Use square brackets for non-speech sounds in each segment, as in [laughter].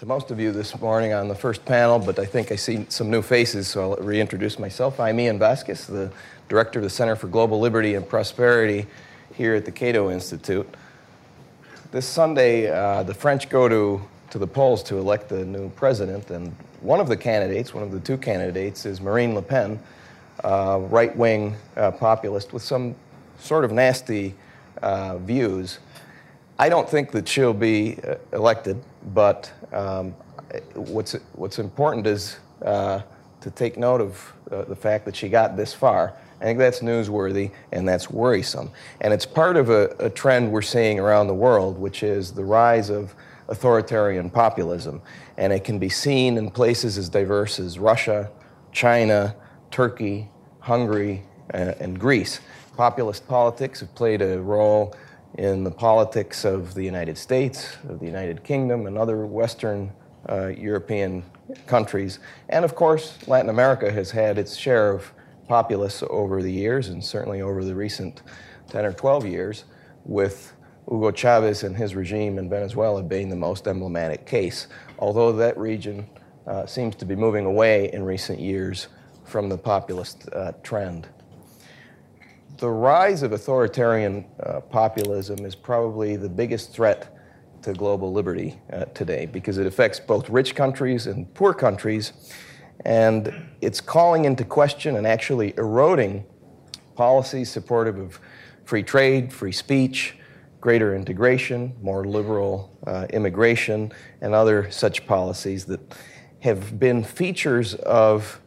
to most of you this morning on the first panel, but I think I see some new faces, so I'll reintroduce myself. I'm Ian Vasquez, the director of the Center for Global Liberty and Prosperity here at the Cato Institute. This Sunday, uh, the French go to, to the polls to elect the new president, and one of the candidates, one of the two candidates, is Marine Le Pen, uh, right wing uh, populist with some sort of nasty uh, views. I don't think that she'll be uh, elected, but um, what's, what's important is uh, to take note of uh, the fact that she got this far. I think that's newsworthy and that's worrisome. And it's part of a, a trend we're seeing around the world, which is the rise of authoritarian populism. And it can be seen in places as diverse as Russia, China, Turkey, Hungary, uh, and Greece. Populist politics have played a role in the politics of the United States, of the United Kingdom, and other Western uh, European countries. And of course, Latin America has had its share of populists over the years, and certainly over the recent 10 or 12 years, with Hugo Chavez and his regime in Venezuela being the most emblematic case. Although that region uh, seems to be moving away in recent years from the populist uh, trend the rise of authoritarian uh, populism is probably the biggest threat to global liberty uh, today because it affects both rich countries and poor countries. And it's calling into question and actually eroding policies supportive of free trade, free speech, greater integration, more liberal uh, immigration, and other such policies that have been features of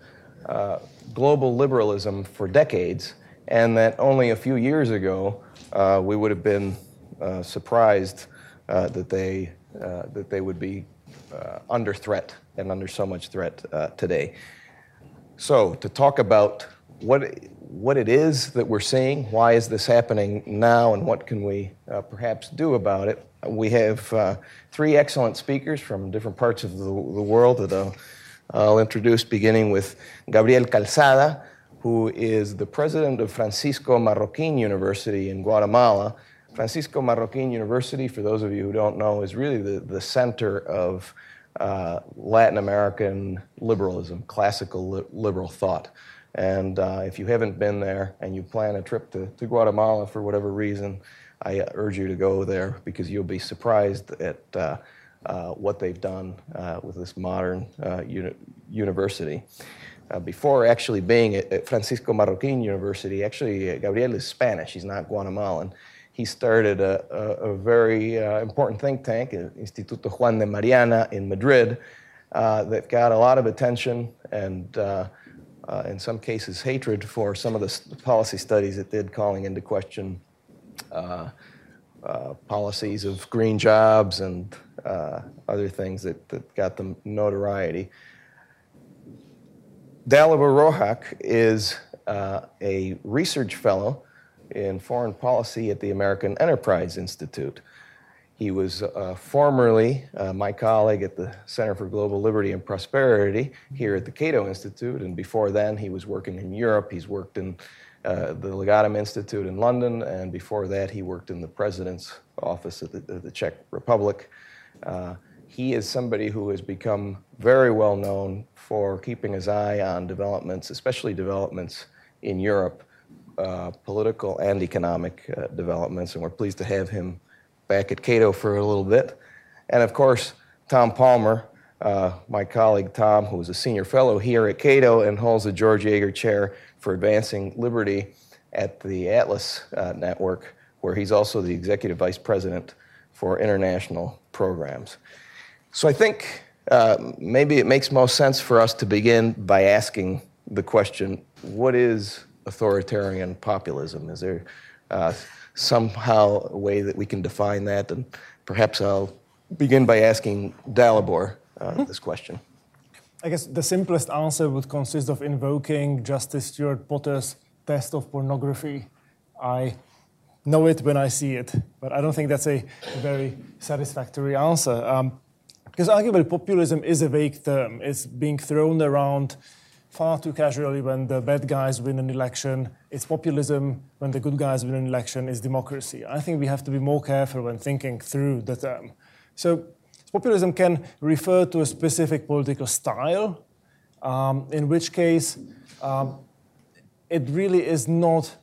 uh, global liberalism for decades and that only a few years ago uh, we would have been uh, surprised uh, that they uh, that they would be uh, under threat and under so much threat uh, today. So to talk about what what it is that we're seeing, why is this happening now, and what can we perhaps do about it? We have three excellent speakers from different parts of the, the world that I'll, I'll introduce, beginning with Gabriel Calzada who is the president of Francisco Marroquin University in Guatemala. Francisco Marroquin University, for those of you who don't know, is really the, the center of uh, Latin American liberalism, classical li- liberal thought. And uh, if you haven't been there and you plan a trip to, to Guatemala for whatever reason, I urge you to go there because you'll be surprised at uh, uh what they've done uh, with this modern uh, uni- university uh, before actually being at Francisco Marroquin University, actually, uh, Gabriel is Spanish, he's not Guatemalan. He started a, a, a very uh, important think tank, Instituto Juan de Mariana in Madrid, uh, that got a lot of attention and, uh, uh, in some cases, hatred for some of the policy studies it did, calling into question policies of green jobs and other things that, that got them notoriety. Dalibor Rohac is uh, a research fellow in foreign policy at the American Enterprise Institute. He was uh, formerly uh, my colleague at the Center for Global Liberty and Prosperity here at the Cato Institute, and before then he was working in Europe. He's worked in uh, the Legatum Institute in London, and before that he worked in the President's office at the, the Czech Republic. He is somebody who has become very well known for keeping his eye on developments, especially developments in Europe, uh, political and economic uh, developments, and we're pleased to have him back at Cato for a little bit. And of course, Tom Palmer, uh, my colleague Tom, who is a senior fellow here at Cato and holds the George Yeager Chair for Advancing Liberty at the Atlas uh, Network, where he's also the executive vice president for international programs. So I think uh, maybe it makes most sense for us to begin by asking the question what is authoritarian populism? Is there uh, somehow a way that we can define that? And perhaps I'll begin by asking Dalibor uh, mm-hmm. this question. I guess the simplest answer would consist of invoking Justice Stewart Potter's test of pornography. I know it when I see it, but I don't think that's a very satisfactory answer. Um, because arguably populism is a vague term. It's being thrown around far too casually when the bad guys win an election. It's populism when the good guys win an election. It's democracy. I think we have to be more careful when thinking through the term. So populism can refer to a specific political style, um, in which case um, it really is not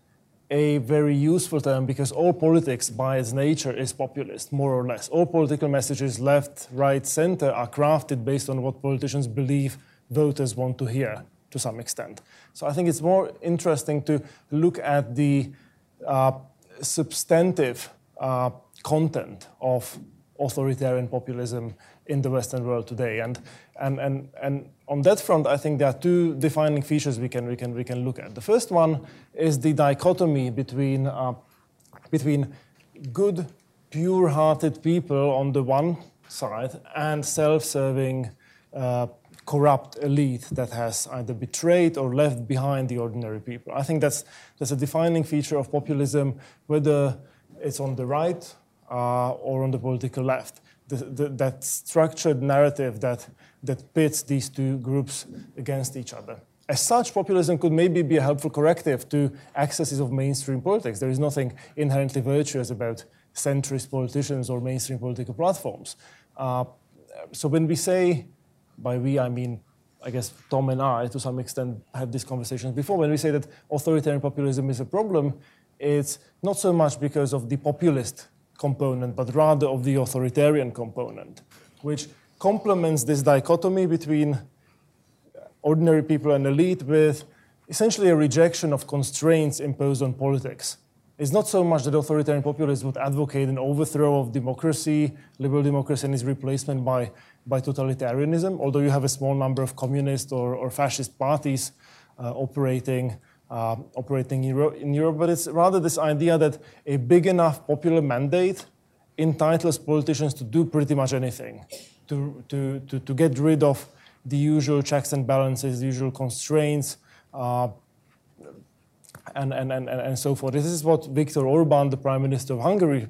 a very useful term because all politics by its nature is populist, more or less. All political messages, left, right, center, are crafted based on what politicians believe voters want to hear to some extent. So I think it's more interesting to look at the uh, substantive uh, content of authoritarian populism in the Western world today. And, and, and, and on that front, I think there are two defining features we can, we can, we can look at. The first one is the dichotomy between, uh, between good, pure hearted people on the one side and self serving, uh, corrupt elite that has either betrayed or left behind the ordinary people. I think that's, that's a defining feature of populism, whether it's on the right uh, or on the political left. The, the, that structured narrative that, that pits these two groups against each other. As such, populism could maybe be a helpful corrective to excesses of mainstream politics. There is nothing inherently virtuous about centrist politicians or mainstream political platforms. Uh, so when we say, by we I mean, I guess Tom and I, to some extent, had these conversations before, when we say that authoritarian populism is a problem, it's not so much because of the populist component, but rather of the authoritarian component, which complements this dichotomy between ordinary people and elite with essentially a rejection of constraints imposed on politics. It's not so much that authoritarian populists would advocate an overthrow of democracy, liberal democracy, and its replacement by, by totalitarianism, although you have a small number of communist or, or fascist parties uh, operating uh, operating in Europe, but it's rather this idea that a big enough popular mandate entitles politicians to do pretty much anything, to, to, to, to get rid of the usual checks and balances, the usual constraints, uh, and, and, and, and so forth. This is what Viktor Orban, the Prime Minister of Hungary,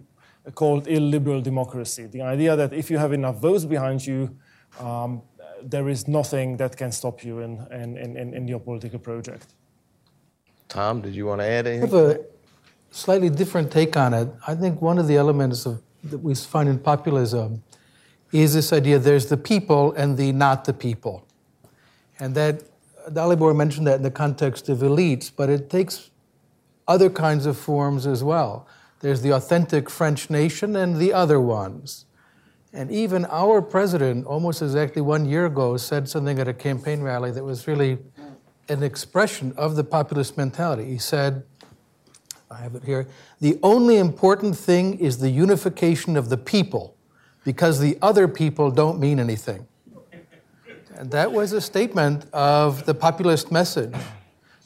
called illiberal democracy. The idea that if you have enough votes behind you, um, there is nothing that can stop you in, in, in, in your political project. Tom, did you want to add anything? I have a slightly different take on it. I think one of the elements of, that we find in populism is this idea there's the people and the not the people. And that, Dalibor mentioned that in the context of elites, but it takes other kinds of forms as well. There's the authentic French nation and the other ones. And even our president, almost exactly one year ago, said something at a campaign rally that was really an expression of the populist mentality. He said, I have it here, the only important thing is the unification of the people because the other people don't mean anything. And that was a statement of the populist message.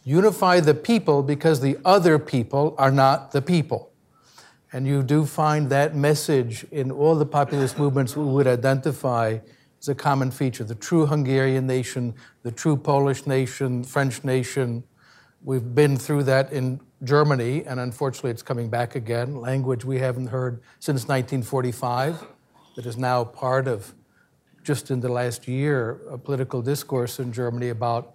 Unify the people because the other people are not the people. And you do find that message in all the populist movements we would identify is a common feature. The true Hungarian nation, the true Polish nation, French nation. We've been through that in Germany, and unfortunately it's coming back again. Language we haven't heard since 1945, that is now part of, just in the last year, a political discourse in Germany about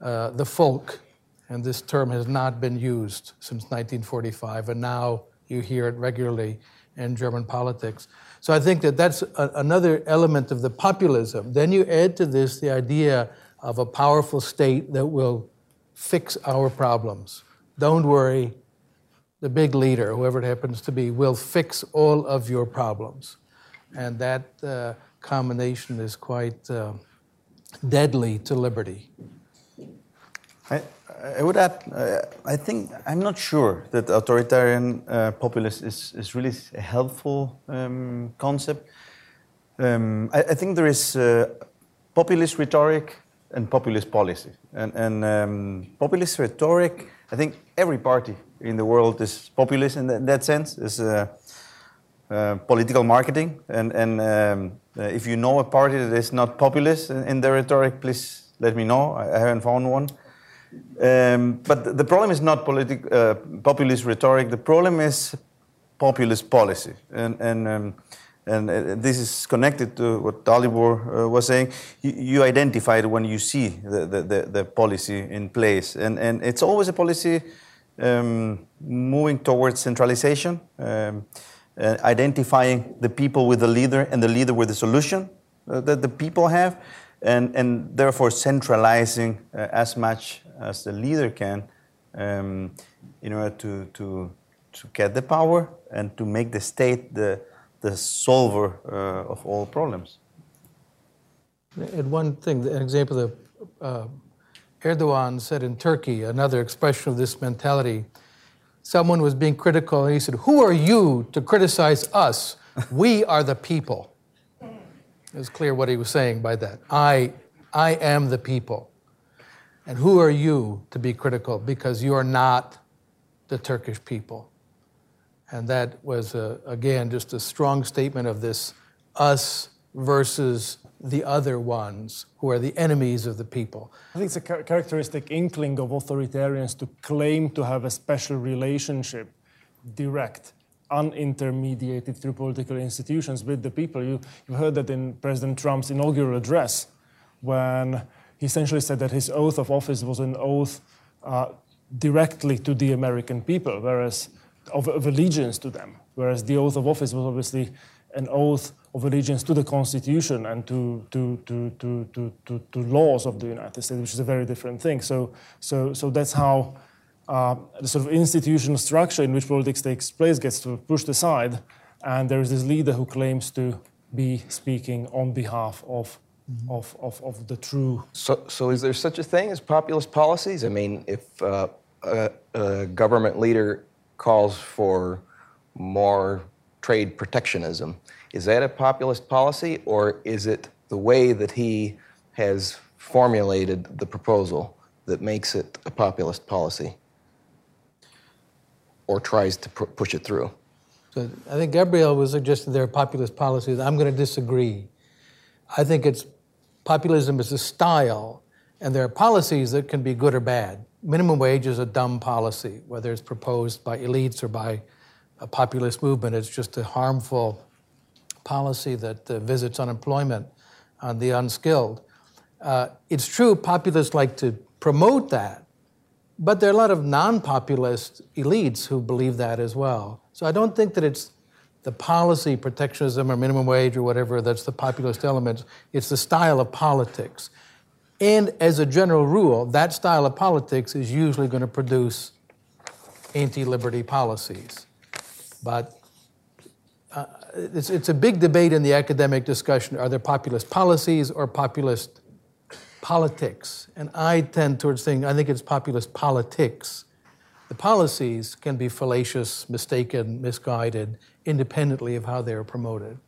uh, the folk. And this term has not been used since 1945, and now you hear it regularly in German politics. So I think that that's a, another element of the populism. Then you add to this the idea of a powerful state that will fix our problems. Don't worry, the big leader, whoever it happens to be, will fix all of your problems. And that uh, combination is quite uh, deadly to liberty. I, I would add, uh, I think, I'm not sure that authoritarian uh, populist is, is really a helpful um, concept. Um, I, I, think there is uh, populist rhetoric and populist policy. And, and um, populist rhetoric, I think every party in the world is populist in that, that sense, is uh, uh, political marketing. And, and um, uh, if you know a party that is not populist in, in their rhetoric, please let me know. I, I haven't found one. Um, but the problem is not politic, uh, populist rhetoric. The problem is populist policy, and and um, and uh, this is connected to what Dalibor uh, was saying. You, you, identify it when you see the, the, the, policy in place, and and it's always a policy um, moving towards centralization. Um, uh, identifying the people with the leader and the leader with the solution uh, that the people have, and, and therefore centralizing uh, as much as the leader can um, in order to, to, to get the power and to make the state the, the solver uh, of all problems. And one thing, an example that uh, Erdogan said in Turkey, another expression of this mentality. Someone was being critical, and he said, Who are you to criticize us? We are the people. It was clear what he was saying by that. I, I am the people. And who are you to be critical? Because you are not the Turkish people. And that was, uh, again, just a strong statement of this us versus the other ones who are the enemies of the people. I think it's a char- characteristic inkling of authoritarians to claim to have a special relationship, direct, unintermediated through political institutions with the people. You, you heard that in President Trump's inaugural address, when he essentially said that his oath of office was an oath uh, directly to the American people, whereas of, of allegiance to them, whereas the oath of office was obviously an oath of allegiance to the Constitution and to, to, to, to, to, to, to, laws of the United States, which is a very different thing. So, so, so that's how uh, the sort of institutional structure in which politics takes place gets sort of pushed aside, and there is this leader who claims to be speaking on behalf of, mm-hmm. of, of, of, the true. So, so is there such a thing as populist policies? I mean, if uh, a, a government leader calls for more trade protectionism. Is that a populist policy, or is it the way that he has formulated the proposal that makes it a populist policy or tries to pr- push it through? So I think Gabriel was suggesting there are populist policies. I'm going to disagree. I think it's populism is a style, and there are policies that can be good or bad. Minimum wage is a dumb policy, whether it's proposed by elites or by a populist movement. It's just a harmful policy that uh, visits unemployment on the unskilled. Uh, it's true, populists like to promote that, but there are a lot of non populist elites who believe that as well. So I don't think that it's the policy, protectionism, or minimum wage, or whatever that's the populist element. It's the style of politics. And as a general rule, that style of politics is usually going to produce anti liberty policies. But uh, it's, it's a big debate in the academic discussion. Are there populist policies or populist politics? And I tend towards saying I think it's populist politics. The policies can be fallacious, mistaken, misguided, independently of how they are promoted.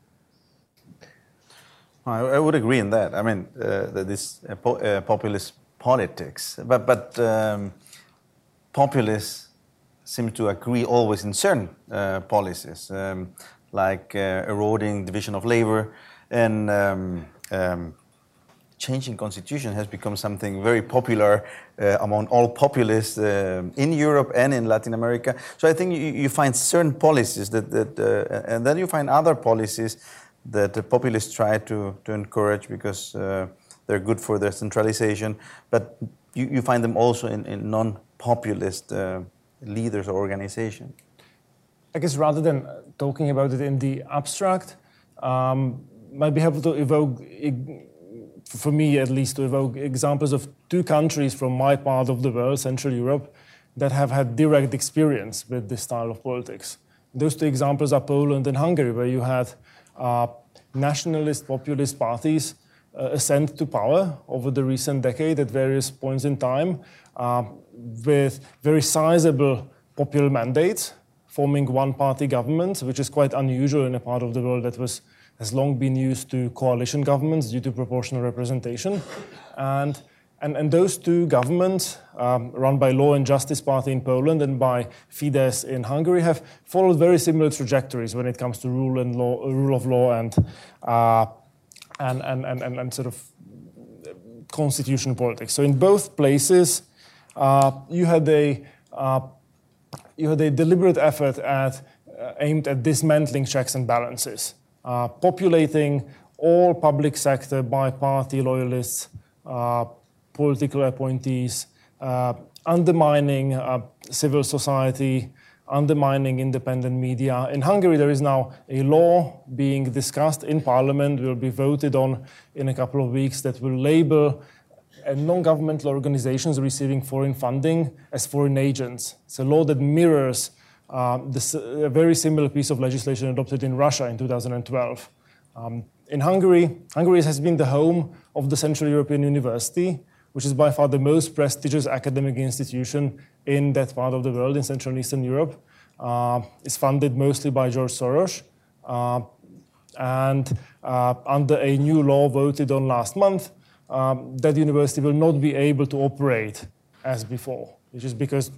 I, I would agree in that. I mean, uh, this uh, po- uh, populist politics, but but um, populists seem to agree always in certain uh, policies, um, like uh, eroding division of labor and um, um, changing constitution has become something very popular uh, among all populists uh, in Europe and in Latin America. So I think you, you find certain policies that, that uh, and then you find other policies that the populists try to, to encourage because uh, they're good for their centralization, but you, you find them also in, in non-populist leaders or organization? I guess rather than talking about it in the abstract, um, might be helpful to evoke, for me at least, to evoke examples of two countries from my part of the world, Central Europe, that have had direct experience with this style of politics. Those two examples are Poland and Hungary, where you had uh, nationalist populist parties uh, ascend to power over the recent decade at various points in time. Uh, with very sizable popular mandates, forming one-party governments, which is quite unusual in a part of the world that was has long been used to coalition governments due to proportional representation. And, and, and those two governments, um, run by Law and Justice Party in Poland and by Fidesz in Hungary, have followed very similar trajectories when it comes to rule and law, rule of law and, uh, and, and, and, and, sort of constitutional politics. So in both places, uh, you had a uh, you had a deliberate effort at uh, aimed at dismantling checks and balances, Uh, populating all public sector by party loyalists, uh, political appointees, uh, undermining civil society, undermining independent media. In Hungary, there is now a law being discussed in parliament, will be voted on in a couple of weeks, that will label uh, non governmental organizations receiving foreign funding as foreign agents. It's a law that mirrors uh, this, a very similar piece of legislation adopted in Russia in 2012. Um, in Hungary, Hungary has been the home of the Central European University, which is by far the most prestigious academic institution in that part of the world, in Central and Eastern Europe. Uh, it's funded mostly by George Soros. Uh, and uh, under a new law voted on last month, um, that university will not be able to operate as before, which is because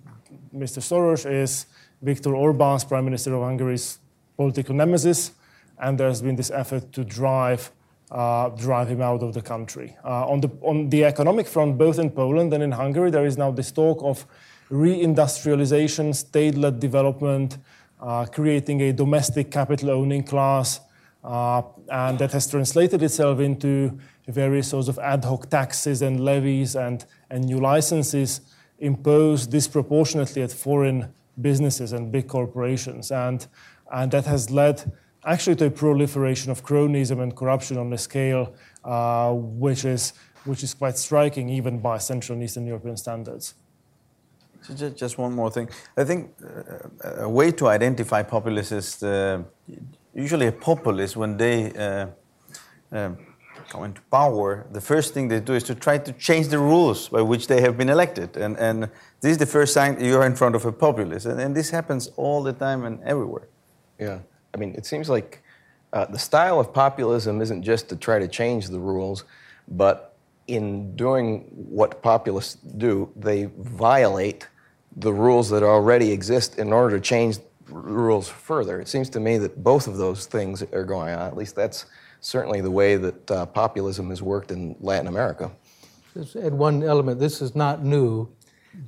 Mr. Soros is Viktor Orban's Prime Minister of Hungary's political nemesis, and there's been this effort to drive uh, drive him out of the country. Uh, on, the, on the economic front, both in Poland and in Hungary, there is now this talk of reindustrialization, state led development, uh, creating a domestic capital owning class, uh, and that has translated itself into various sorts of ad hoc taxes and levies and, and new licenses imposed disproportionately at foreign businesses and big corporations. And, and that has led actually to a proliferation of cronyism and corruption on a scale uh, which, is, which is quite striking even by Central and Eastern European standards. So just, one more thing. I think uh, a way to identify populists is uh, usually a populist when they uh, um, come into power, the first thing they do is to try to change the rules by which they have been elected. And, and this is the first sign you're in front of a populist. And, and this happens all the time and everywhere. Yeah. I mean, it seems like uh, the style of populism isn't just to try to change the rules, but in doing what populists do, they violate the rules that already exist in order to change rules further. It seems to me that both of those things are going on. At least that's certainly the way that uh, populism has worked in Latin America. Just add one element. This is not new.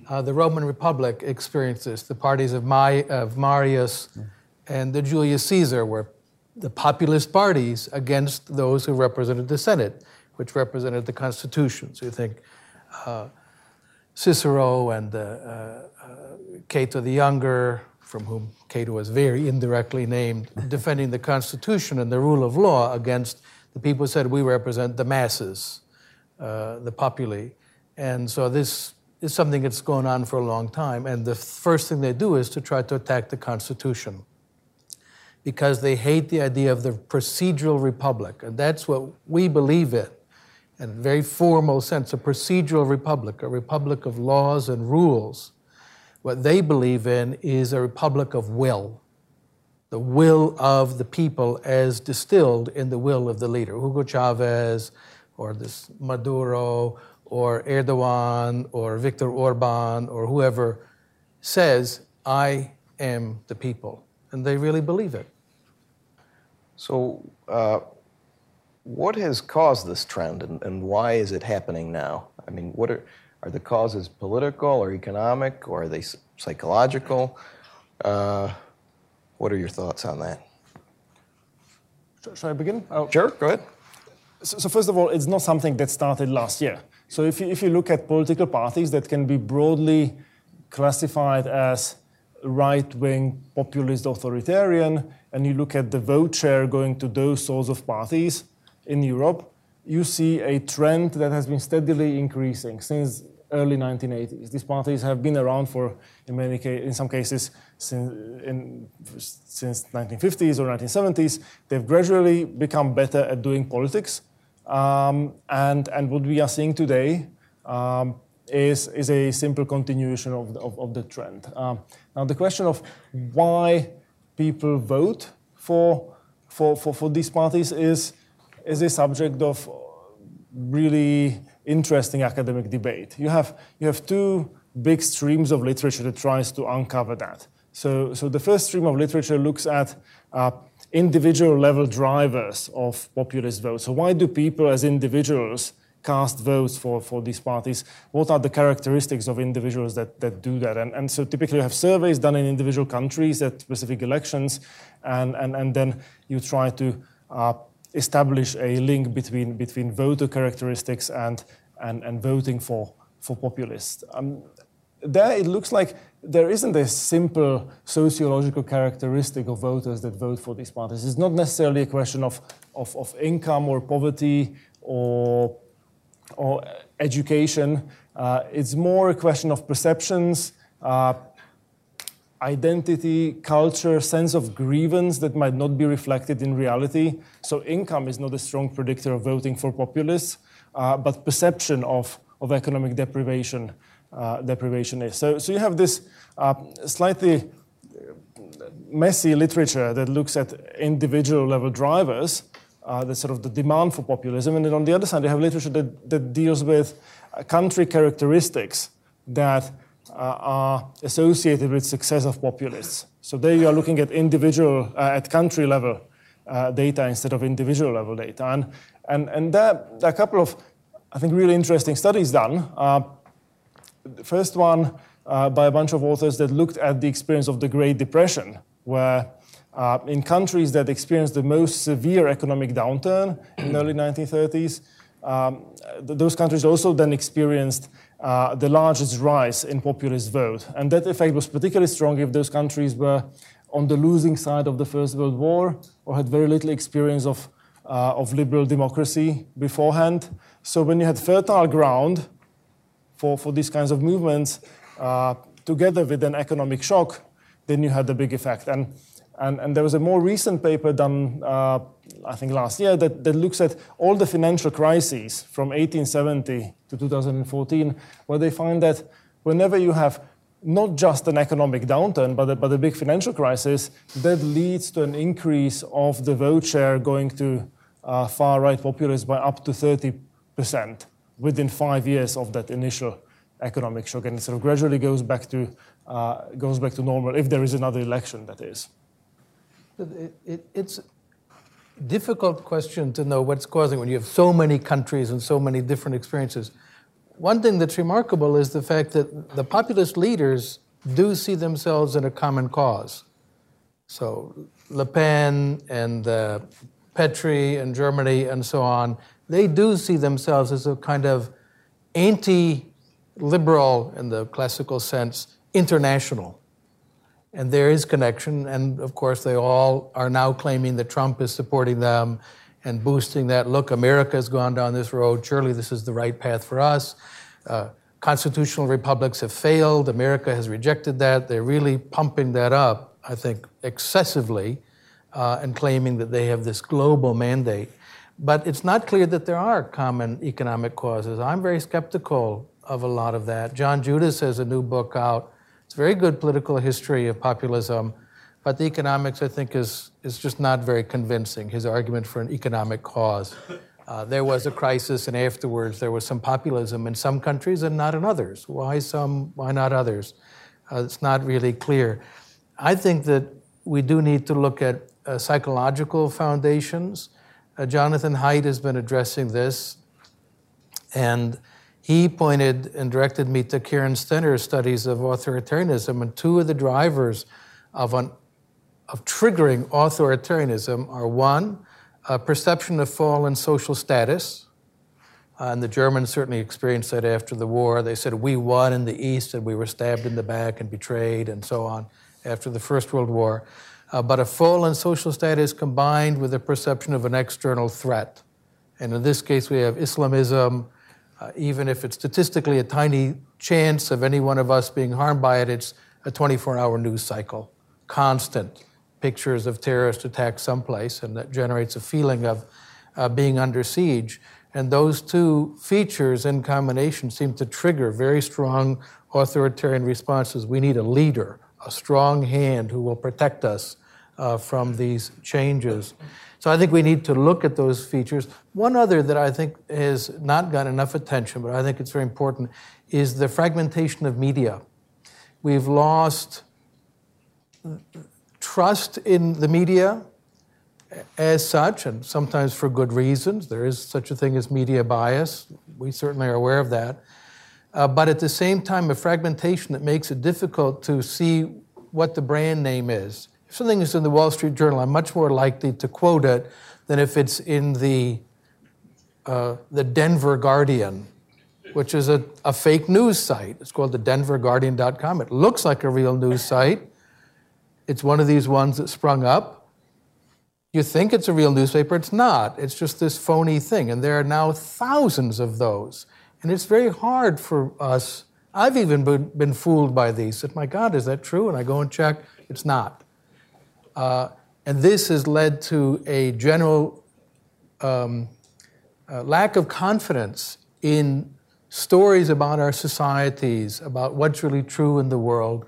Uh, the Roman Republic experienced this. The parties of, My, of Marius and the Julius Caesar were the populist parties against those who represented the Senate, which represented the Constitution. So you think uh, Cicero and uh, uh, Cato the Younger, from whom Cato was very indirectly named, [laughs] defending the Constitution and the rule of law against the people who said we represent the masses, uh, the populi. And so this is something that's going on for a long time. And the first thing they do is to try to attack the Constitution because they hate the idea of the procedural republic. And that's what we believe in, in a very formal sense, a procedural republic, a republic of laws and rules. What they believe in is a republic of will, the will of the people as distilled in the will of the leader. Hugo Chavez, or this Maduro, or Erdogan, or Viktor Orban, or whoever says, I am the people. And they really believe it. So, uh, what has caused this trend and, and why is it happening now? I mean, what are, are the causes political or economic or are they psychological? Uh, what are your thoughts on that? Shall I begin? Oh. Sure, go ahead. So, so, first of all, it's not something that started last year. So if you, if you look at political parties that can be broadly classified as right-wing populist authoritarian, and you look at the vote share going to those sorts of parties in Europe, you see a trend that has been steadily increasing since early 1980s. These parties have been around for, in many cases, in some cases, since, in, since 1950s or 1970s. They've gradually become better at doing politics, um, and and what we are seeing today um, is is a simple continuation of the, of, of the trend. Um, now the question of why people vote for, for, for, for these parties is, is a subject of really interesting academic debate. You have, you have two big streams of literature that tries to uncover that. So, so the first stream of literature looks at uh, individual level drivers of populist votes. So why do people as individuals cast votes for, for these parties? What are the characteristics of individuals that, that do that? And, and so typically you have surveys done in individual countries at specific elections, and, and, and then you try to uh, establish a link between, between voter characteristics and, and, and voting for, for populists. Um, there it looks like there isn't a simple sociological characteristic of voters that vote for these parties. It's not necessarily a question of, of, of income or poverty or, or education. Uh, it's more a question of perceptions, uh, identity, culture, sense of grievance that might not be reflected in reality. So, income is not a strong predictor of voting for populists, uh, but perception of, of economic deprivation uh, deprivation is. So, so you have this uh, slightly messy literature that looks at individual level drivers, uh, the sort of the demand for populism, and then on the other side, you have literature that, that deals with uh, country characteristics that uh, are associated with success of populists. So there you are looking at individual, at country level data instead of individual level data, and and and there, there are a couple of I think really interesting studies done. The first one uh, by a bunch of authors that looked at the experience of the Great Depression, where uh, in countries that experienced the most severe economic downturn in the early 1930s, um, th- those countries also then experienced uh, the largest rise in populist vote. And that effect was particularly strong if those countries were on the losing side of the First World War or had very little experience of, uh, of liberal democracy beforehand. So when you had fertile ground for, for these kinds of movements, uh, together with an economic shock, then you had a big effect. And, and, and there was a more recent paper done, uh, I think last year, that, that looks at all the financial crises from 1870 to 2014, where they find that whenever you have not just an economic downturn, but a, but a big financial crisis, that leads to an increase of the vote share going to uh, far right populists by up to 30% within five years of that initial economic shock, and it sort of gradually goes back to uh, goes back to normal if there is another election. That is. It, it, it's a difficult question to know what's causing when you have so many countries and so many different experiences. One thing that's remarkable is the fact that the populist leaders do see themselves in a common cause. So Le Pen and uh, Petry and Germany and so on, they do see themselves as a kind of anti liberal, in the classical sense, international. And there is connection, and of course, they all are now claiming that Trump is supporting them and boosting that. Look, America has gone down this road. Surely this is the right path for us. Uh, constitutional republics have failed. America has rejected that. They're really pumping that up, I think, excessively, uh, and claiming that they have this global mandate. But it's not clear that there are common economic causes. I'm very skeptical of a lot of that. John Judis has a new book out. It's a very good political history of populism, but the economics, I think, is, is just not very convincing, his argument for an economic cause. Uh, there was a crisis, and afterwards there was some populism in some countries and not in others. Why some, why not others? Uh, it's not really clear. I think that we do need to look at uh, psychological foundations. Uh, Jonathan Haidt has been addressing this, and he pointed and directed me to Karen Stenner's studies of authoritarianism, and two of the drivers of, an, of triggering authoritarianism are one, a perception of fall in social status. Uh, and the Germans certainly experienced that after the war. They said, We won in the East and we were stabbed in the back and betrayed and so on after the First World War. Uh, but a fall in social status combined with a perception of an external threat. And in this case, we have Islamism, uh, even if it's statistically a tiny chance of any one of us being harmed by it, it's a 24 hour news cycle, constant pictures of terrorist attacks someplace, and that generates a feeling of uh, being under siege. And those two features in combination seem to trigger very strong authoritarian responses. We need a leader, a strong hand who will protect us uh, from these changes. So I think we need to look at those features. One other that I think has not gotten enough attention, but I think it's very important, is the fragmentation of media. We've lost trust in the media as such, and sometimes for good reasons. There is such a thing as media bias. We certainly are aware of that. Uh, but at the same time, a fragmentation that makes it difficult to see what the brand name is if something is in the Wall Street Journal, I'm much more likely to quote it than if it's in the, uh, the Denver Guardian which is a, a fake news site. It's called the denverguardian.com. It looks like a real news site. It's one of these ones that sprung up. You think it's a real newspaper, it's not. It's just this phony thing. And there are now thousands of those. And it's very hard for us. I've even been, been fooled by these. that, my God, is that true? And I go and check, it's not. Uh, and this has led to a general um, uh, lack of confidence in stories about our societies, about what's really true in the world.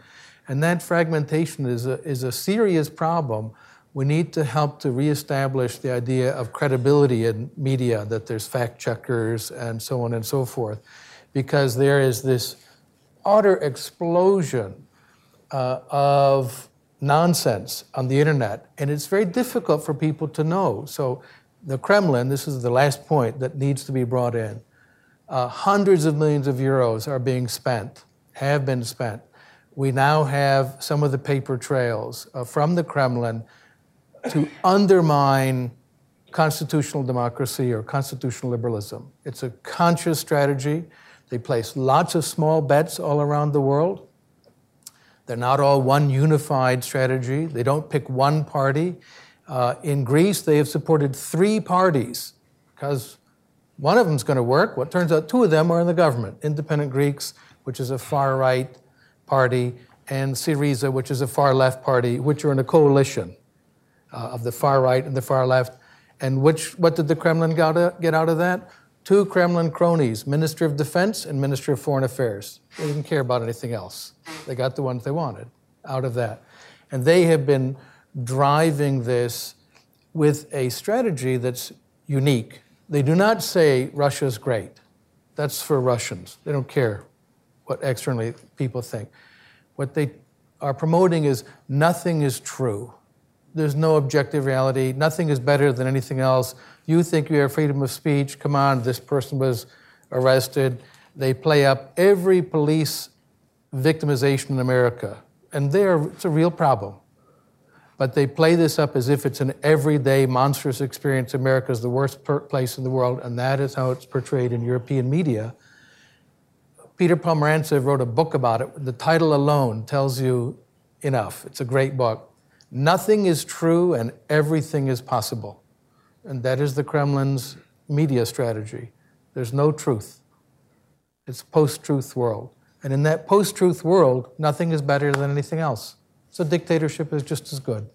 And that fragmentation is a, is a serious problem. We need to help to reestablish the idea of credibility in media, that there's fact checkers and so on and so forth, because there is this utter explosion uh, of nonsense on the internet, and it's very difficult for people to know. So, the Kremlin, this is the last point that needs to be brought in. Uh, hundreds of millions of euros are being spent, have been spent. We now have some of the paper trails uh, from the Kremlin to undermine constitutional democracy or constitutional liberalism. It's a conscious strategy. They place lots of small bets all around the world. They're not all one unified strategy. They don't pick one party. Uh, in Greece, they have supported three parties because one of them is going to work. What turns out two of them are in the government Independent Greeks, which is a far right party, and Syriza, which is a far left party, which are in a coalition uh, of the far right and the far left. And which, what did the Kremlin got get out of that? Two Kremlin cronies, Minister of Defense and Minister of Foreign Affairs. They didn't care about anything else. They got the ones they wanted out of that. And they have been driving this with a strategy that's unique. They do not say Russia's great. That's for Russians. They don't care what externally people think. What they are promoting is nothing is true. There's no objective reality. Nothing is better than anything else. You think you have freedom of speech. Come on, this person was arrested. They play up every police victimization in America. And there, it's a real problem but they play this up as if it's an everyday monstrous experience. America is the worst per- place in the world, and that is how it's portrayed in European media. Peter Pomerantsev wrote a book about it. The title alone tells you enough. It's a great book. Nothing is true and everything is possible. And that is the Kremlin's media strategy. There's no truth. It's post-truth world. And in that post-truth world, nothing is better than anything else. So dictatorship is just as good.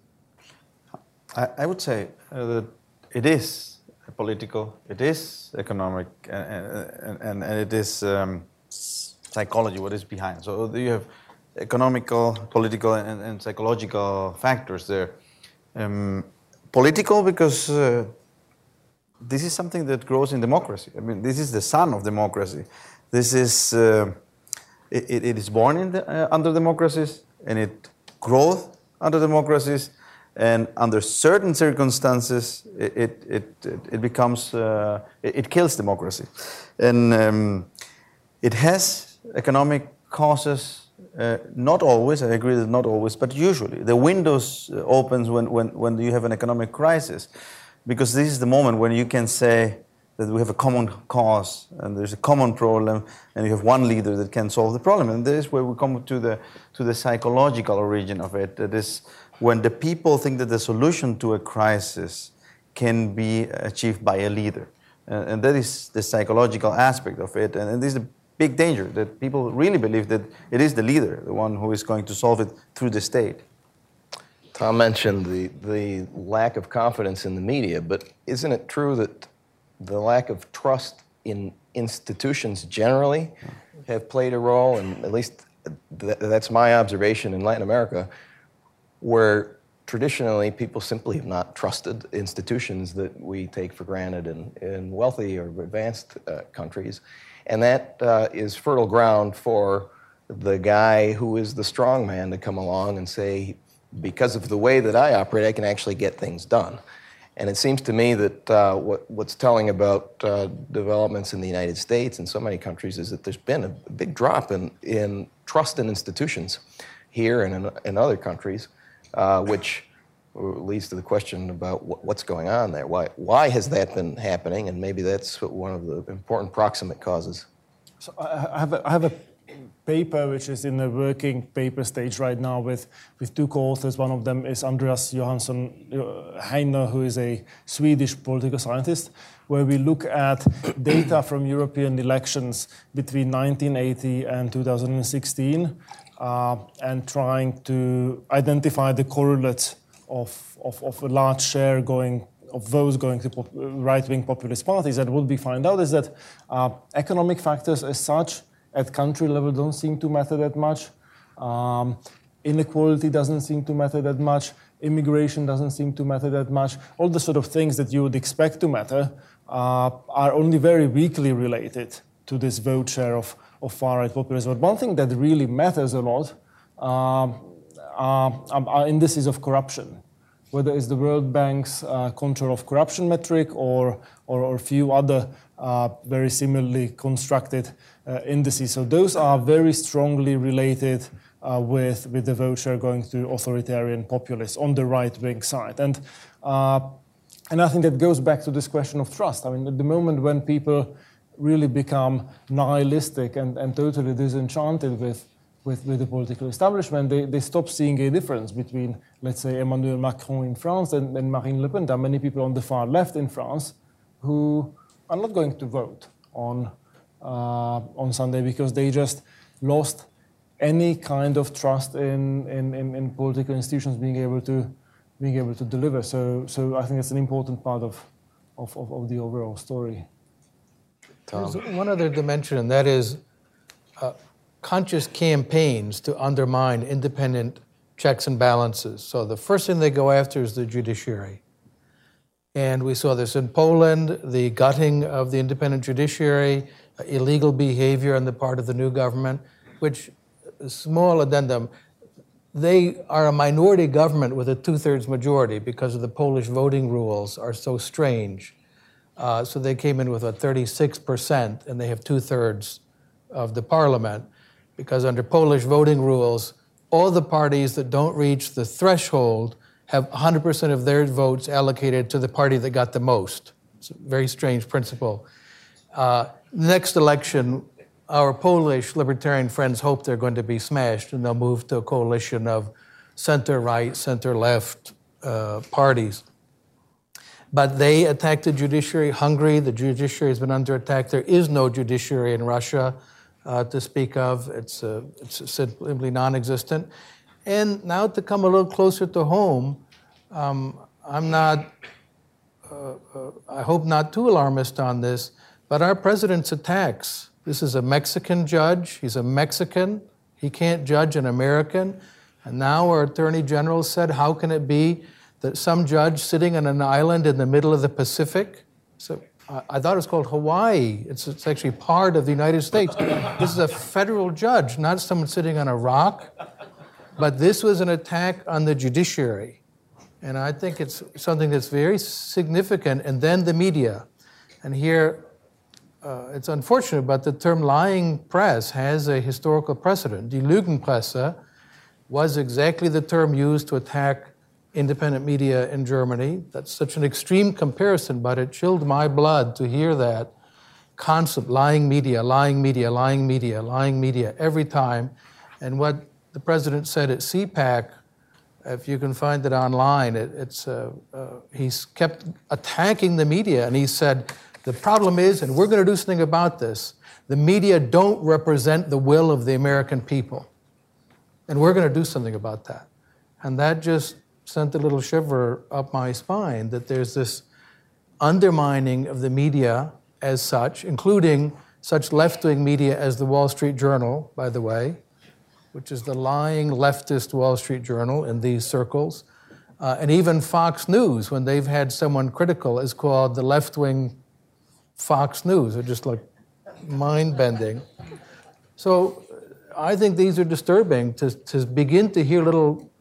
I, I would say uh, that it is political, it is economic, and, and, and it is um, psychology, what is behind. So you have economical, political, and, and psychological factors there. Um, political because uh, this is something that grows in democracy. I mean, this is the son of democracy. This is uh, it, it is born the, uh, under democracies, and it grows under democracies, and under certain circumstances, it, it, it, it becomes, uh, it, it, kills democracy. And um, it has economic causes, uh, not always, I agree that not always, but usually. The windows uh, opens when, when, when you have an economic crisis, because this is the moment when you can say, that we have a common cause and there's a common problem and you have one leader that can solve the problem. And this is where we come to the to the psychological origin of it. That is when the people think that the solution to a crisis can be achieved by a leader. And, that is the psychological aspect of it. And, and this is a big danger that people really believe that it is the leader the one who is going to solve it through the state Tom mentioned the, the lack of confidence in the media, but isn't it true that the lack of trust in institutions generally have played a role, and at least th- that's my observation in Latin America, where traditionally people simply have not trusted institutions that we take for granted in, in wealthy or advanced uh, countries. And that uh, is fertile ground for the guy who is the strong man to come along and say, because of the way that I operate, I can actually get things done. And it seems to me that uh, what, what's telling about uh, developments in the United States and so many countries is that there's been a big drop in, in trust in institutions here and in, in other countries, uh, which leads to the question about what's going on there. Why, why has that been happening? And maybe that's one of the important proximate causes. So I have a, I have a paper which is in the working paper stage right now with, with two co-authors. One of them is Andreas Johansson uh, Heinö, who is a Swedish political scientist, where we look at data [coughs] from European elections between 1980 and 2016 uh, and trying to identify the correlates of, of, of a large share going of those going to right-wing populist parties. And what we find out is that uh, economic factors as such at country level don't seem to matter that much. Um, inequality doesn't seem to matter that much. Immigration doesn't seem to matter that much. All the sort of things that you would expect to matter uh, are only very weakly related to this vote share of, of far-right populism. But one thing that really matters a lot um, are, are indices of corruption whether it's the World Bank's uh, control of corruption metric or, or, or a few other uh, very similarly constructed uh, indices. So those are very strongly related uh, with, with the vote share going to authoritarian populists on the right wing side. And, uh, and I think that goes back to this question of trust. I mean, at the moment when people really become nihilistic and, and totally disenchanted with with, with the political establishment, they, they stop seeing a difference between, let's say, Emmanuel Macron in France and, and Marine Le Pen. There are many people on the far left in France who are not going to vote on, uh, on Sunday because they just lost any kind of trust in, in, in, in, political institutions being able to, being able to deliver. So, so I think it's an important part of, of, of, of the overall story. There's one other dimension, and that is conscious campaigns to undermine independent checks and balances. So the first thing they go after is the judiciary. And we saw this in Poland, the gutting of the independent judiciary, illegal behavior on the part of the new government, which, small addendum, they are a minority government with a two thirds majority because of the Polish voting rules are so strange. Uh, so they came in with a 36%, and they have two thirds of the parliament because under Polish voting rules, all the parties that don't reach the threshold have 100% of their votes allocated to the party that got the most. It's a very strange principle. Uh, next election, our Polish libertarian friends hope they're going to be smashed and they'll move to a coalition of center right, center left uh, parties. But they attacked the judiciary. Hungary, the judiciary has been under attack. There is no judiciary in Russia uh, to speak of. It's, uh, it's simply non existent. And now to come a little closer to home, um, I'm not, uh, uh, I hope not too alarmist on this, but our president's attacks. This is a Mexican judge, he's a Mexican, he can't judge an American. And now our attorney general said, How can it be that some judge sitting on an island in the middle of the Pacific? So I thought it was called Hawaii. It's, it's actually part of the United States. [coughs] This is a federal judge, not someone sitting on a rock. But this was an attack on the judiciary. And I think it's something that's very significant. And then the media. And here, uh, it's unfortunate, but the term lying press has a historical precedent. Die Lügenpresse was exactly the term used to attack independent media in Germany. That's such an extreme comparison, but it chilled my blood to hear that concept lying media, lying media, lying media, lying media every time. And what the president said at CPAC, if you can find it online, it, it's, uh, uh, he's kept attacking the media and he said, the problem is, and we're going to do something about this, the media don't represent the will of the American people. And we're going to do something about that. And that just sent a little shiver up my spine that there's this undermining of the media as such, including such left wing media as the Wall Street Journal, by the way, which is the lying leftist Wall Street Journal in these circles. Uh, and even Fox News, when they've had someone critical, is called the left wing Fox News. They're just like mind bending. So I think these are disturbing to, to begin to hear little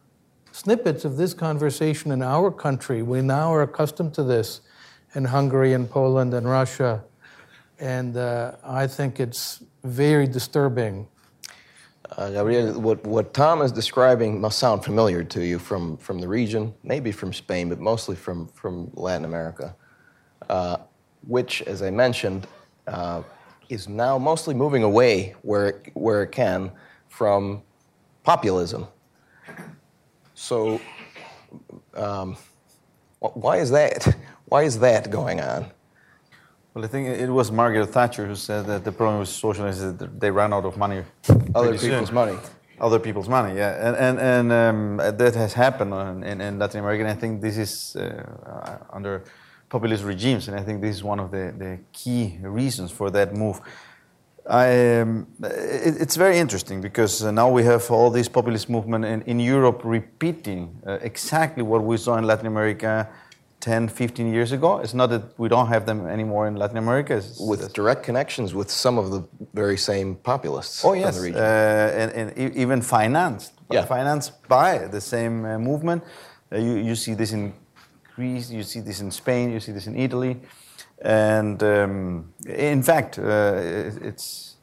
snippets of this conversation in our country. We now are accustomed to this in Hungary and Poland and Russia. And uh, I think it's very disturbing. Uh, Gabriel, what, what Tom is describing must sound familiar to you from, from the region, maybe from Spain, but mostly from, from Latin America, uh, which, as I mentioned, uh, is now mostly moving away where where it can from populism. So, um, why is that? [laughs] Why is that going on? Well, I think it was Margaret Thatcher who said that the problem with socialists is that they ran out of money. Other pretty soon. people's money. Other people's money, yeah, and and, and um, that has happened in, in, in Latin America. And I think this is uh, under populist regimes, and I think this is one of the, the key reasons for that move. I, um, it, it's very interesting because uh, now we have all this populist movement in, in Europe repeating uh, exactly what we saw in Latin America 10, 15 years ago. It's not that we don't have them anymore in Latin America. It's, With direct connections with some of the very same populists Oh yes, uh, and, and even financed, Yeah. financed by the same uh, movement. Uh, you, you see this in Greece, you see this in Spain, you see this in Italy, and um, in fact, uh, it's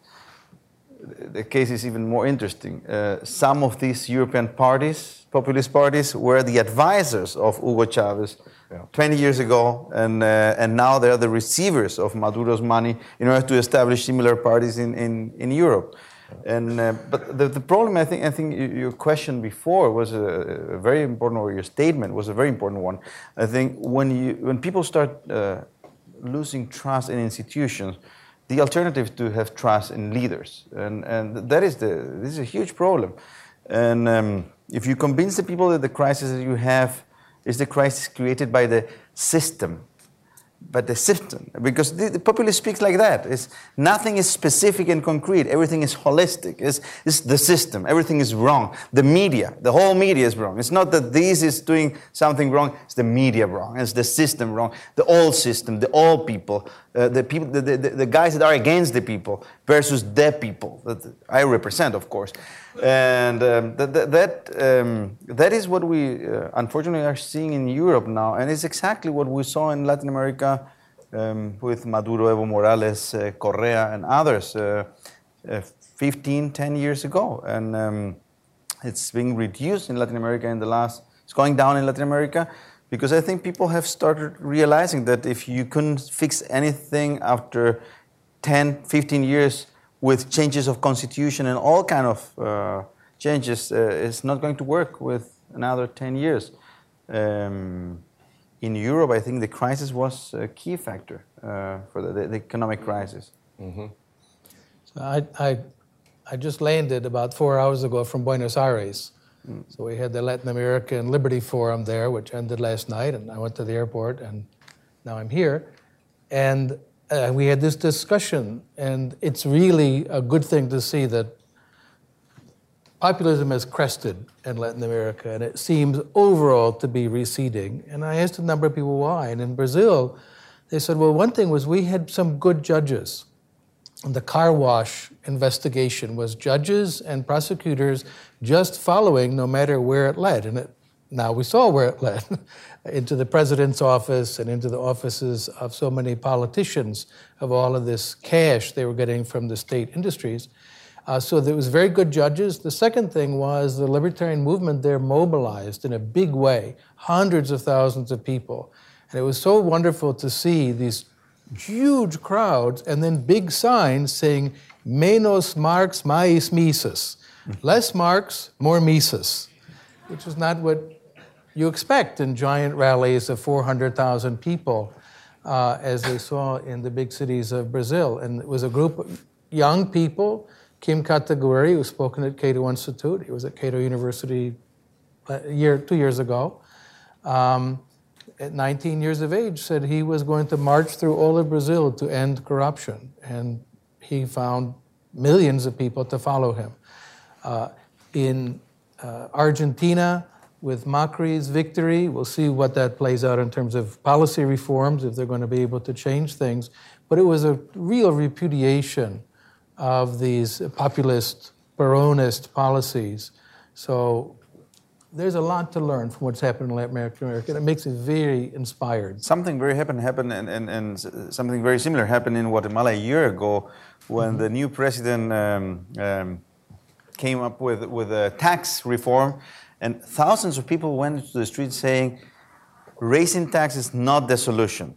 the case is even more interesting. Uh, some of these European parties, populist parties, were the advisors of Hugo Chavez Yeah. 20 years ago, and, uh, and now they are the receivers of Maduro's money in order to establish similar parties in, in, in Europe. And, uh, but the, the problem, I think, I think your question before was a, a very important, or your statement was a very important one. I think when, you, when people start uh, losing trust in institutions, the alternative to have trust in leaders, and, and that is the this is a huge problem. And um, if you convince the people that the crisis that you have is the crisis created by the system, but the system, because the, the populist speaks like that. It's, nothing is specific and concrete. Everything is holistic. It's, it's the system. Everything is wrong. The media, the whole media is wrong. It's not that this is doing something wrong. It's the media wrong. It's the system wrong. The old system, the old people, uh, the people, the, the, the guys that are against the people versus the people that I represent, of course. And um, that, that, that, um, that is what we uh, unfortunately are seeing in Europe now. And it's exactly what we saw in Latin America um, with Maduro, Evo Morales, uh, Correa, and others uh, uh, 15, 10 years ago. And um, it's being reduced in Latin America in the last, it's going down in Latin America because I think people have started realizing that if you couldn't fix anything after 10, 15 years with changes of constitution and all kind of uh, changes, uh, it's not going to work with another 10 years. Um, in Europe, I think the crisis was a key factor uh, for the, the economic crisis. So I, I, I just landed about four hours ago from Buenos Aires. So we had the Latin American Liberty Forum there, which ended last night, and I went to the airport, and now I'm here. And uh, we had this discussion, and it's really a good thing to see that populism has crested in Latin America, and it seems overall to be receding. And I asked a number of people why. And in Brazil, they said, well, one thing was we had some good judges. And the car wash investigation was judges and prosecutors just following no matter where it led. And it, now we saw where it led [laughs] into the president's office and into the offices of so many politicians of all of this cash they were getting from the state industries. Uh, so there was very good judges. The second thing was the libertarian movement there mobilized in a big way, hundreds of thousands of people. And it was so wonderful to see these huge crowds and then big signs saying menos Marx, mais Mises. Less Marx, more Mises, which is not what you expect in giant rallies of 400,000 people, uh, as they saw in the big cities of Brazil. And it was a group of young people. Kim Kataguiri, who spoken at Cato Institute, he was at Cato University a year, two years ago. Um, at 19 years of age, said he was going to march through all of Brazil to end corruption. And he found millions of people to follow him. Uh, in uh, Argentina, with Macri's victory, we'll see what that plays out in terms of policy reforms, if they're going to be able to change things. But it was a real repudiation of these populist, Peronist policies. So there's a lot to learn from what's happened in Latin America. and It makes me very inspired. Something very happened happened and, and, and something very similar happened in Guatemala a year ago when the new president um, um, came up with, with a tax reform and thousands of people went to the streets saying raising taxes is not the solution.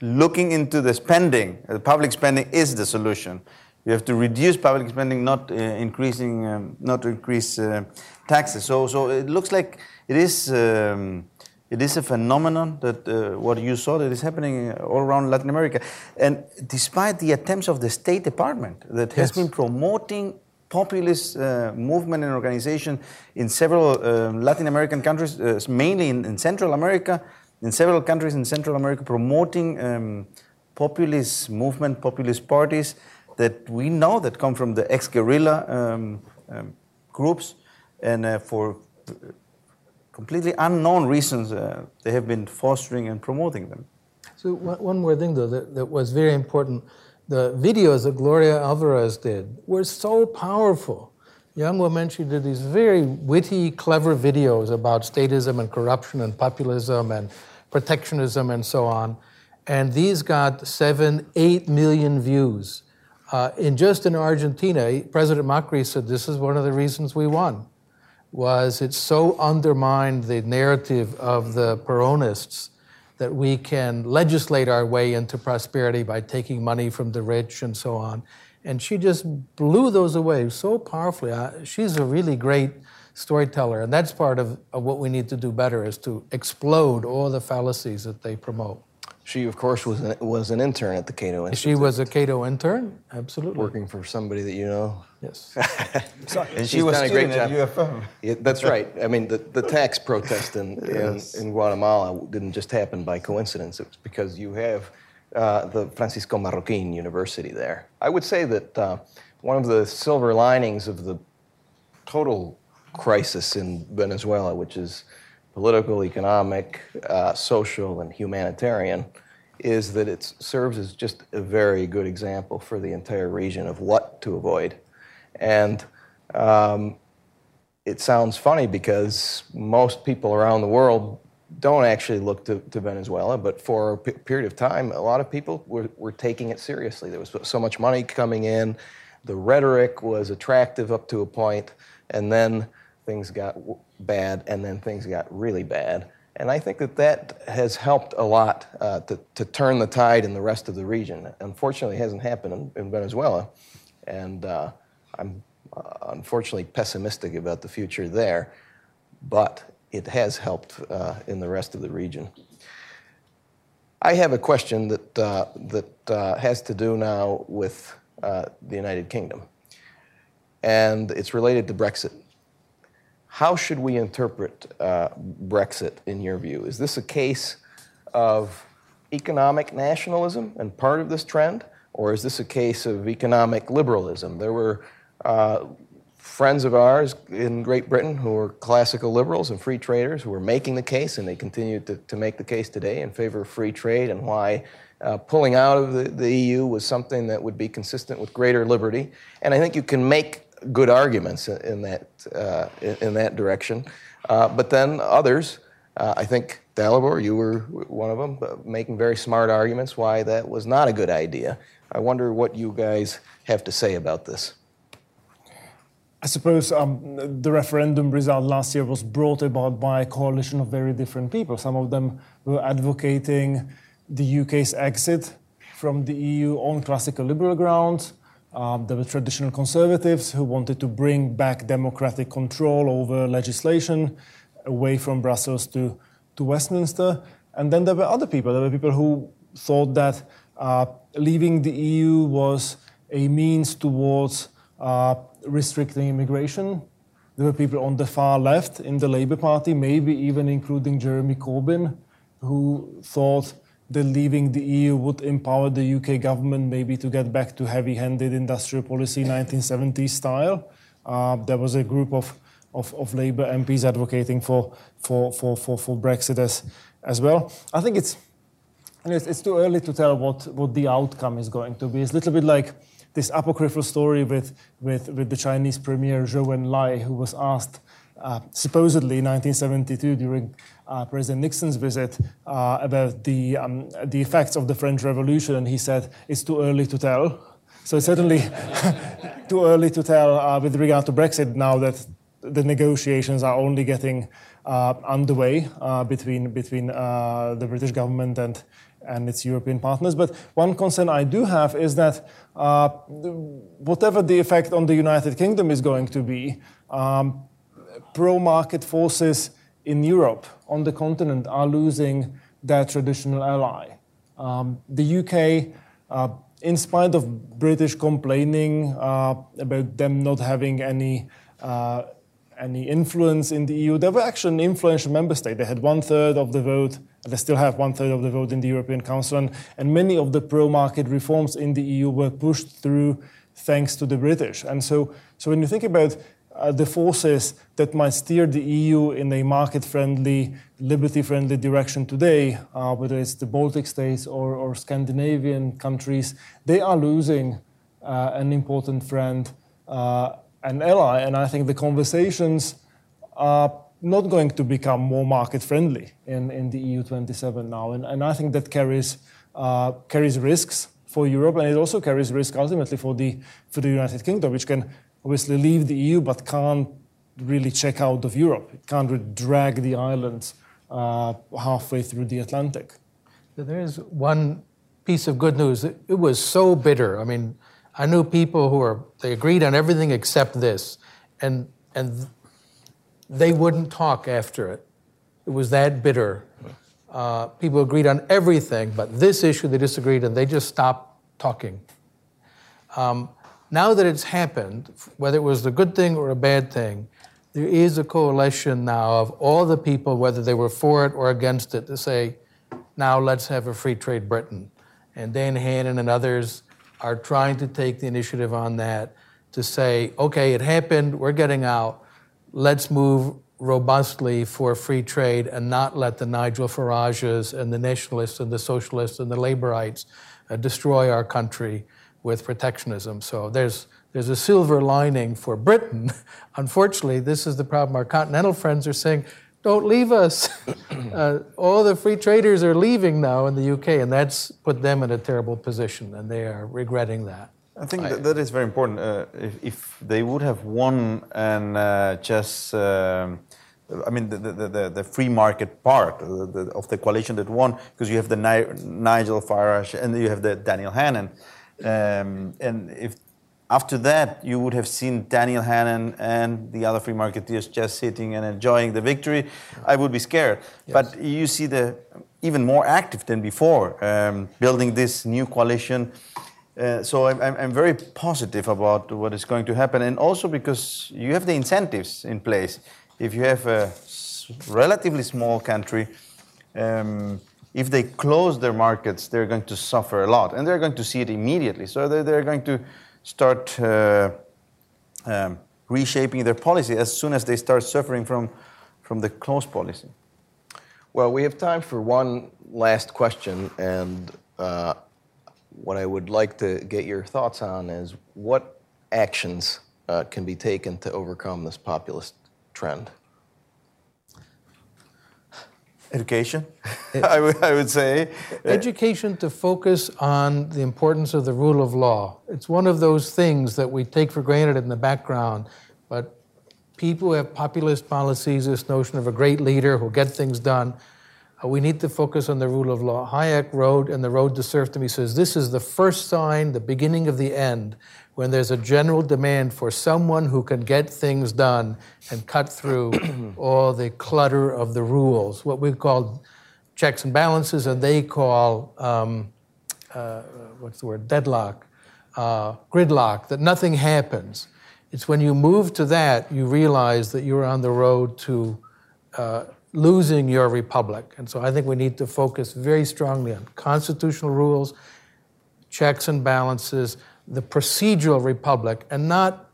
looking into the spending, the public spending is the solution. You have to reduce public spending, not uh, increasing, um, not increase uh, taxes. So, so it looks like it is. Um, it is a phenomenon that uh, what you saw that is happening all around Latin America, and despite the attempts of the State Department that has Yes. been promoting populist uh, movement and organization in several uh, Latin American countries, uh, mainly in, in Central America, in several countries in Central America, promoting um, populist movement, populist parties that we know that come from the ex-guerrilla um, um, groups, and uh, for completely unknown reasons, uh, they have been fostering and promoting them. So one one more thing, though, that, that was very important. The videos that Gloria Alvarez did were so powerful. Young woman, she did these very witty, clever videos about statism and corruption and populism and protectionism and so on. And these got seven, eight million views. Uh, in just in Argentina, President Macri said this is one of the reasons we won was it so undermined the narrative of the Peronists that we can legislate our way into prosperity by taking money from the rich and so on. And she just blew those away so powerfully. She's a really great storyteller, and that's part of, of what we need to do better is to explode all the fallacies that they promote. She, of course, was an, was an intern at the Cato Institute, She was a Cato intern, absolutely. working for somebody that you know. Yes. [laughs] And she was done a great at job. UFM. Yeah, that's right. I mean, the, the tax protest in, Yes. in, in Guatemala didn't just happen by coincidence. It's because you have uh, the Francisco Marroquin University there. I would say that uh, one of the silver linings of the total crisis in Venezuela, which is political, economic, uh, social, and humanitarian, is that it serves as just a very good example for the entire region of what to avoid. And um, it sounds funny because most people around the world don't actually look to, to Venezuela, but for a period of time, a lot of people were, were taking it seriously. There was so much money coming in, the rhetoric was attractive up to a point, and then things got bad, and then things got really bad. And I think that that has helped a lot uh, to, to turn the tide in the rest of the region. Unfortunately, it hasn't happened in, in Venezuela, and uh, I'm uh, unfortunately pessimistic about the future there, but it has helped uh, in the rest of the region. I have a question that, uh, that uh, has to do now with the United Kingdom, and it's related to Brexit. How should we interpret uh, Brexit in your view? Is this a case of economic nationalism and part of this trend, or is this a case of economic liberalism? There were uh, friends of ours in Great Britain who were classical liberals and free traders who were making the case, and they continue to, to make the case today in favor of free trade and why uh, pulling out of the, the EU was something that would be consistent with greater liberty. And I think you can make good arguments in, that, uh, in, in that direction. Uh, but then others, uh, I think Dalibor, you were one of them, uh, making very smart arguments why that was not a good idea. I wonder what you guys have to say about this. I suppose um, the referendum result last year was brought about by a coalition of very different people. Some of them were advocating the UK's exit from the EU on classical liberal grounds. Um, there were traditional conservatives who wanted to bring back democratic control over legislation away from Brussels to, to Westminster. And then there were other people. There were people who thought that uh, leaving the EU was a means towards uh, restricting immigration. There were people on the far left in the Labour Party, maybe even including Jeremy Corbyn, who thought that leaving the EU would empower the UK government maybe to get back to heavy handed industrial policy 1970s style. Uh, there was a group of, of, of Labour MPs advocating for, for, for, for, for Brexit as, as well. I think it's, it's, it's too early to tell what, what the outcome is going to be. It's a little bit like this apocryphal story with, with, with the Chinese premier Zhou Enlai, who was asked uh, supposedly in 1972 during uh, President Nixon's visit uh, about the, um, the effects of the French Revolution, and he said, It's too early to tell. So it's certainly [laughs] too early to tell uh, with regard to Brexit now that the negotiations are only getting uh, underway between, between the British government and, and its European partners. But one concern I do have is that whatever the effect on the United Kingdom is going to be, um, pro market forces in Europe, on the continent, are losing their traditional ally. Um, the UK, uh, in spite of British complaining uh, about them not having any uh, any influence in the EU. They were actually an influential member state. They had one third of the vote, they still have one third of the vote in the European Council. And, and many of the pro market reforms in the EU were pushed through thanks to the British. And so, so when you think about uh, the forces that might steer the EU in a market friendly, liberty friendly direction today, uh, whether it's the Baltic states or, or Scandinavian countries, they are losing uh, an important friend uh, an ally, and I think the conversations are not going to become more market friendly in, in the EU 27 now. And, and I think that carries, uh, carries risks for Europe, and it also carries risk ultimately for the, for the United Kingdom, which can obviously leave the EU but can't really check out of Europe. It can't really drag the islands uh, halfway through the Atlantic. There is one piece of good news. It was so bitter. I mean, I knew people who were, they agreed on everything except this, and, and they wouldn't talk after it. It was that bitter. Uh, people agreed on everything, but this issue they disagreed, and they just stopped talking. Um, now that it's happened, whether it was a good thing or a bad thing, there is a coalition now of all the people, whether they were for it or against it, to say, now let's have a free trade Britain. And Dan Hannan and others are trying to take the initiative on that to say, okay, it happened, we're getting out, let's move robustly for free trade and not let the Nigel Farages and the nationalists and the socialists and the laborites uh, destroy our country with protectionism. So there's, there's a silver lining for Britain. [laughs] Unfortunately, this is the problem. Our continental friends are saying, don't leave us. [coughs] uh, all the free traders are leaving now in the UK, and that's put them in a terrible position, and they are regretting that. I think that, that is very important. Uh, if, if, they would have won and uh, just, um, I mean, the, the, the, the, free market part of the, of the coalition that won, because you have the Ni Nigel Farage and you have the Daniel Hannan. Um, and if after that, you would have seen Daniel Hannan and the other free marketeers just sitting and enjoying the victory. I would be scared. Yes. But you see the even more active than before, um, building this new coalition. Uh, so I'm, I'm, very positive about what is going to happen, and also because you have the incentives in place. If you have a relatively small country, um, if they close their markets, they're going to suffer a lot, and they're going to see it immediately. So they're, they're going to start uh, um, reshaping their policy as soon as they start suffering from, from the closed policy? Well, we have time for one last question, and uh, what I would like to get your thoughts on is what actions uh, can be taken to overcome this populist trend? Education, [laughs] I, would, I would say. Education to focus on the importance of the rule of law. It's one of those things that we take for granted in the background, but people who have populist policies, this notion of a great leader who'll get things done, we need to focus on the rule of law. Hayek wrote in The Road to Serfdom, he says, This is the first sign, the beginning of the end, when there's a general demand for someone who can get things done and cut through [clears throat] all the clutter of the rules, what we call checks and balances, and they call, um, uh, what's the word, deadlock, uh, gridlock, that nothing happens. It's when you move to that, you realize that you're on the road to uh, losing your republic. And so I think we need to focus very strongly on constitutional rules, checks and balances, the procedural republic and not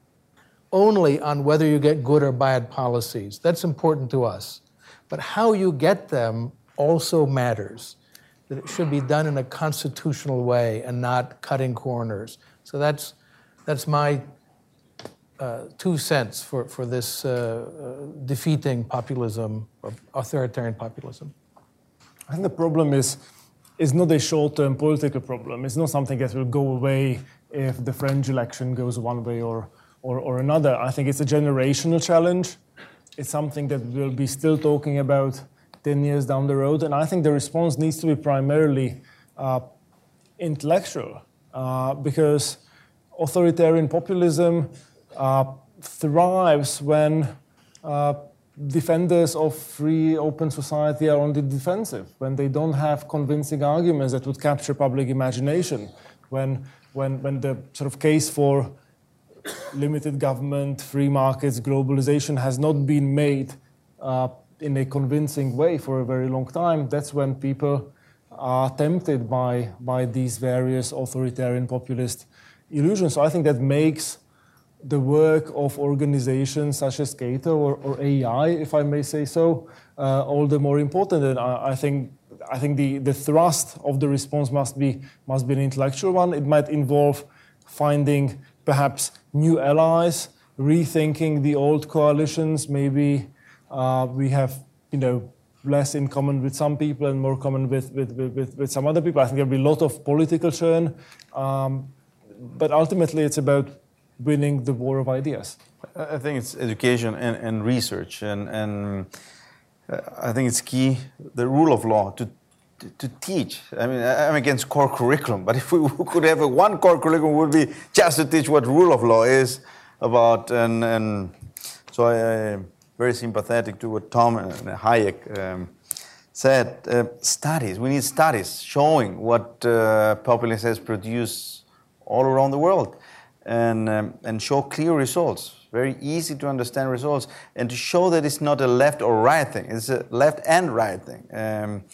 only on whether you get good or bad policies. That's important to us. But how you get them also matters. That it should be done in a constitutional way and not cutting corners. So that's, that's my uh, two cents for, for this uh, uh, defeating populism, or authoritarian populism. I think the problem is, is not a short term political problem. It's not something that will go away if the French election goes one way or, or, or another. I think it's a generational challenge. It's something that we'll be still talking about 10 years down the road. And I think the response needs to be primarily uh, intellectual uh, because authoritarian populism uh, thrives when uh, defenders of free, open society are on the defensive, when they don't have convincing arguments that would capture public imagination, when, when, when the sort of case for limited government, free markets, globalization has not been made uh, in a convincing way for a very long time, that's when people are tempted by, by these various authoritarian populist illusions. So I think that makes the work of organizations such as Cato or, or AEI, if I may say so, uh, all the more important. And I, I, think I think the, the thrust of the response must be must be an intellectual one. It might involve finding perhaps new allies, rethinking the old coalitions. Maybe uh, we have you know less in common with some people and more common with, with, with, with some other people. I think there'll be a lot of political churn. Um, but ultimately, it's about winning the war of ideas? I think it's education and, and research, and, and uh, I think it's key the rule of law to, to, to, teach. I mean, I'm against core curriculum, but if we [laughs] could have a one core curriculum, would be just to teach what rule of law is about. And, and so I, am very sympathetic to what Tom and Hayek um, said. Uh, studies, we need studies showing what uh, populism has produced all around the world and, um, and show clear results, very easy to understand results, and to show that it's not a left or right thing, it's a left and right thing. Um,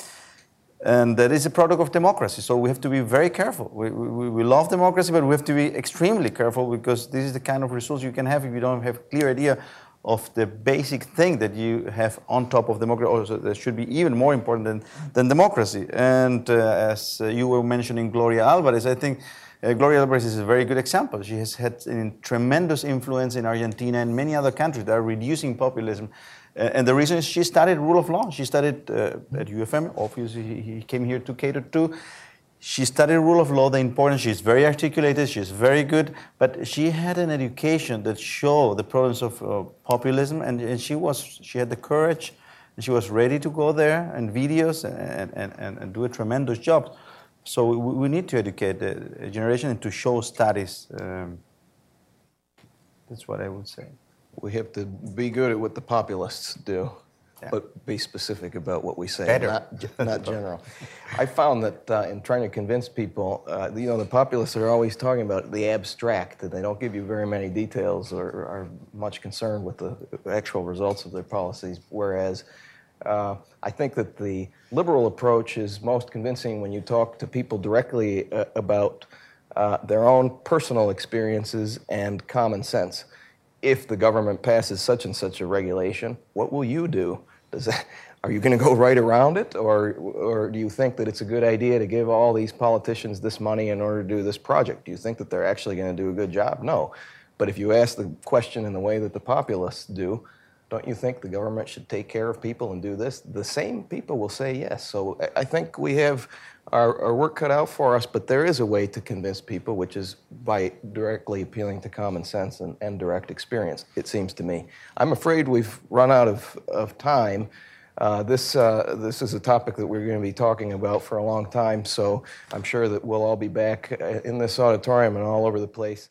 and that is a product of democracy. So we have to be very careful. We, we, we, love democracy, but we have to be extremely careful because this is the kind of results you can have if you don't have a clear idea of the basic thing that you have on top of democracy, also that should be even more important than, than democracy. And uh, as you were mentioning Gloria Alvarez, I think uh, Gloria Alvarez is a very good example. She has had a tremendous influence in Argentina and many other countries that are reducing populism. Uh, and the reason is she studied rule of law. She studied uh, at UFM. Obviously, he came here to Cato too. She studied rule of law, the importance. She's very articulated. She's very good. But she had an education that showed the problems of populism, and, and, she was she had the courage, and she was ready to go there and videos and, and, and, and do a tremendous job. So we, we need to educate the generation and to show studies. Um, that's what I would say. We have to be good at what the populists do, yeah. but be specific about what we say, Better. not, not general. I found that uh, in trying to convince people, uh, you know, the populists are always talking about the abstract, and they don't give you very many details or are much concerned with the actual results of their policies, whereas uh, I think that the liberal approach is most convincing when you talk to people directly uh, about uh, their own personal experiences and common sense. If the government passes such and such a regulation, what will you do? That, are you going to go right around it, or, or do you think that it's a good idea to give all these politicians this money in order to do this project? Do you think that they're actually going to do a good job? No. But if you ask the question in the way that the populists do, don't you think the government should take care of people and do this? The same people will say yes. So I think we have our, our, work cut out for us, but there is a way to convince people, which is by directly appealing to common sense and, and direct experience, it seems to me. I'm afraid we've run out of, of time. Uh, this, uh, this is a topic that we're going to be talking about for a long time, so I'm sure that we'll all be back uh, in this auditorium and all over the place.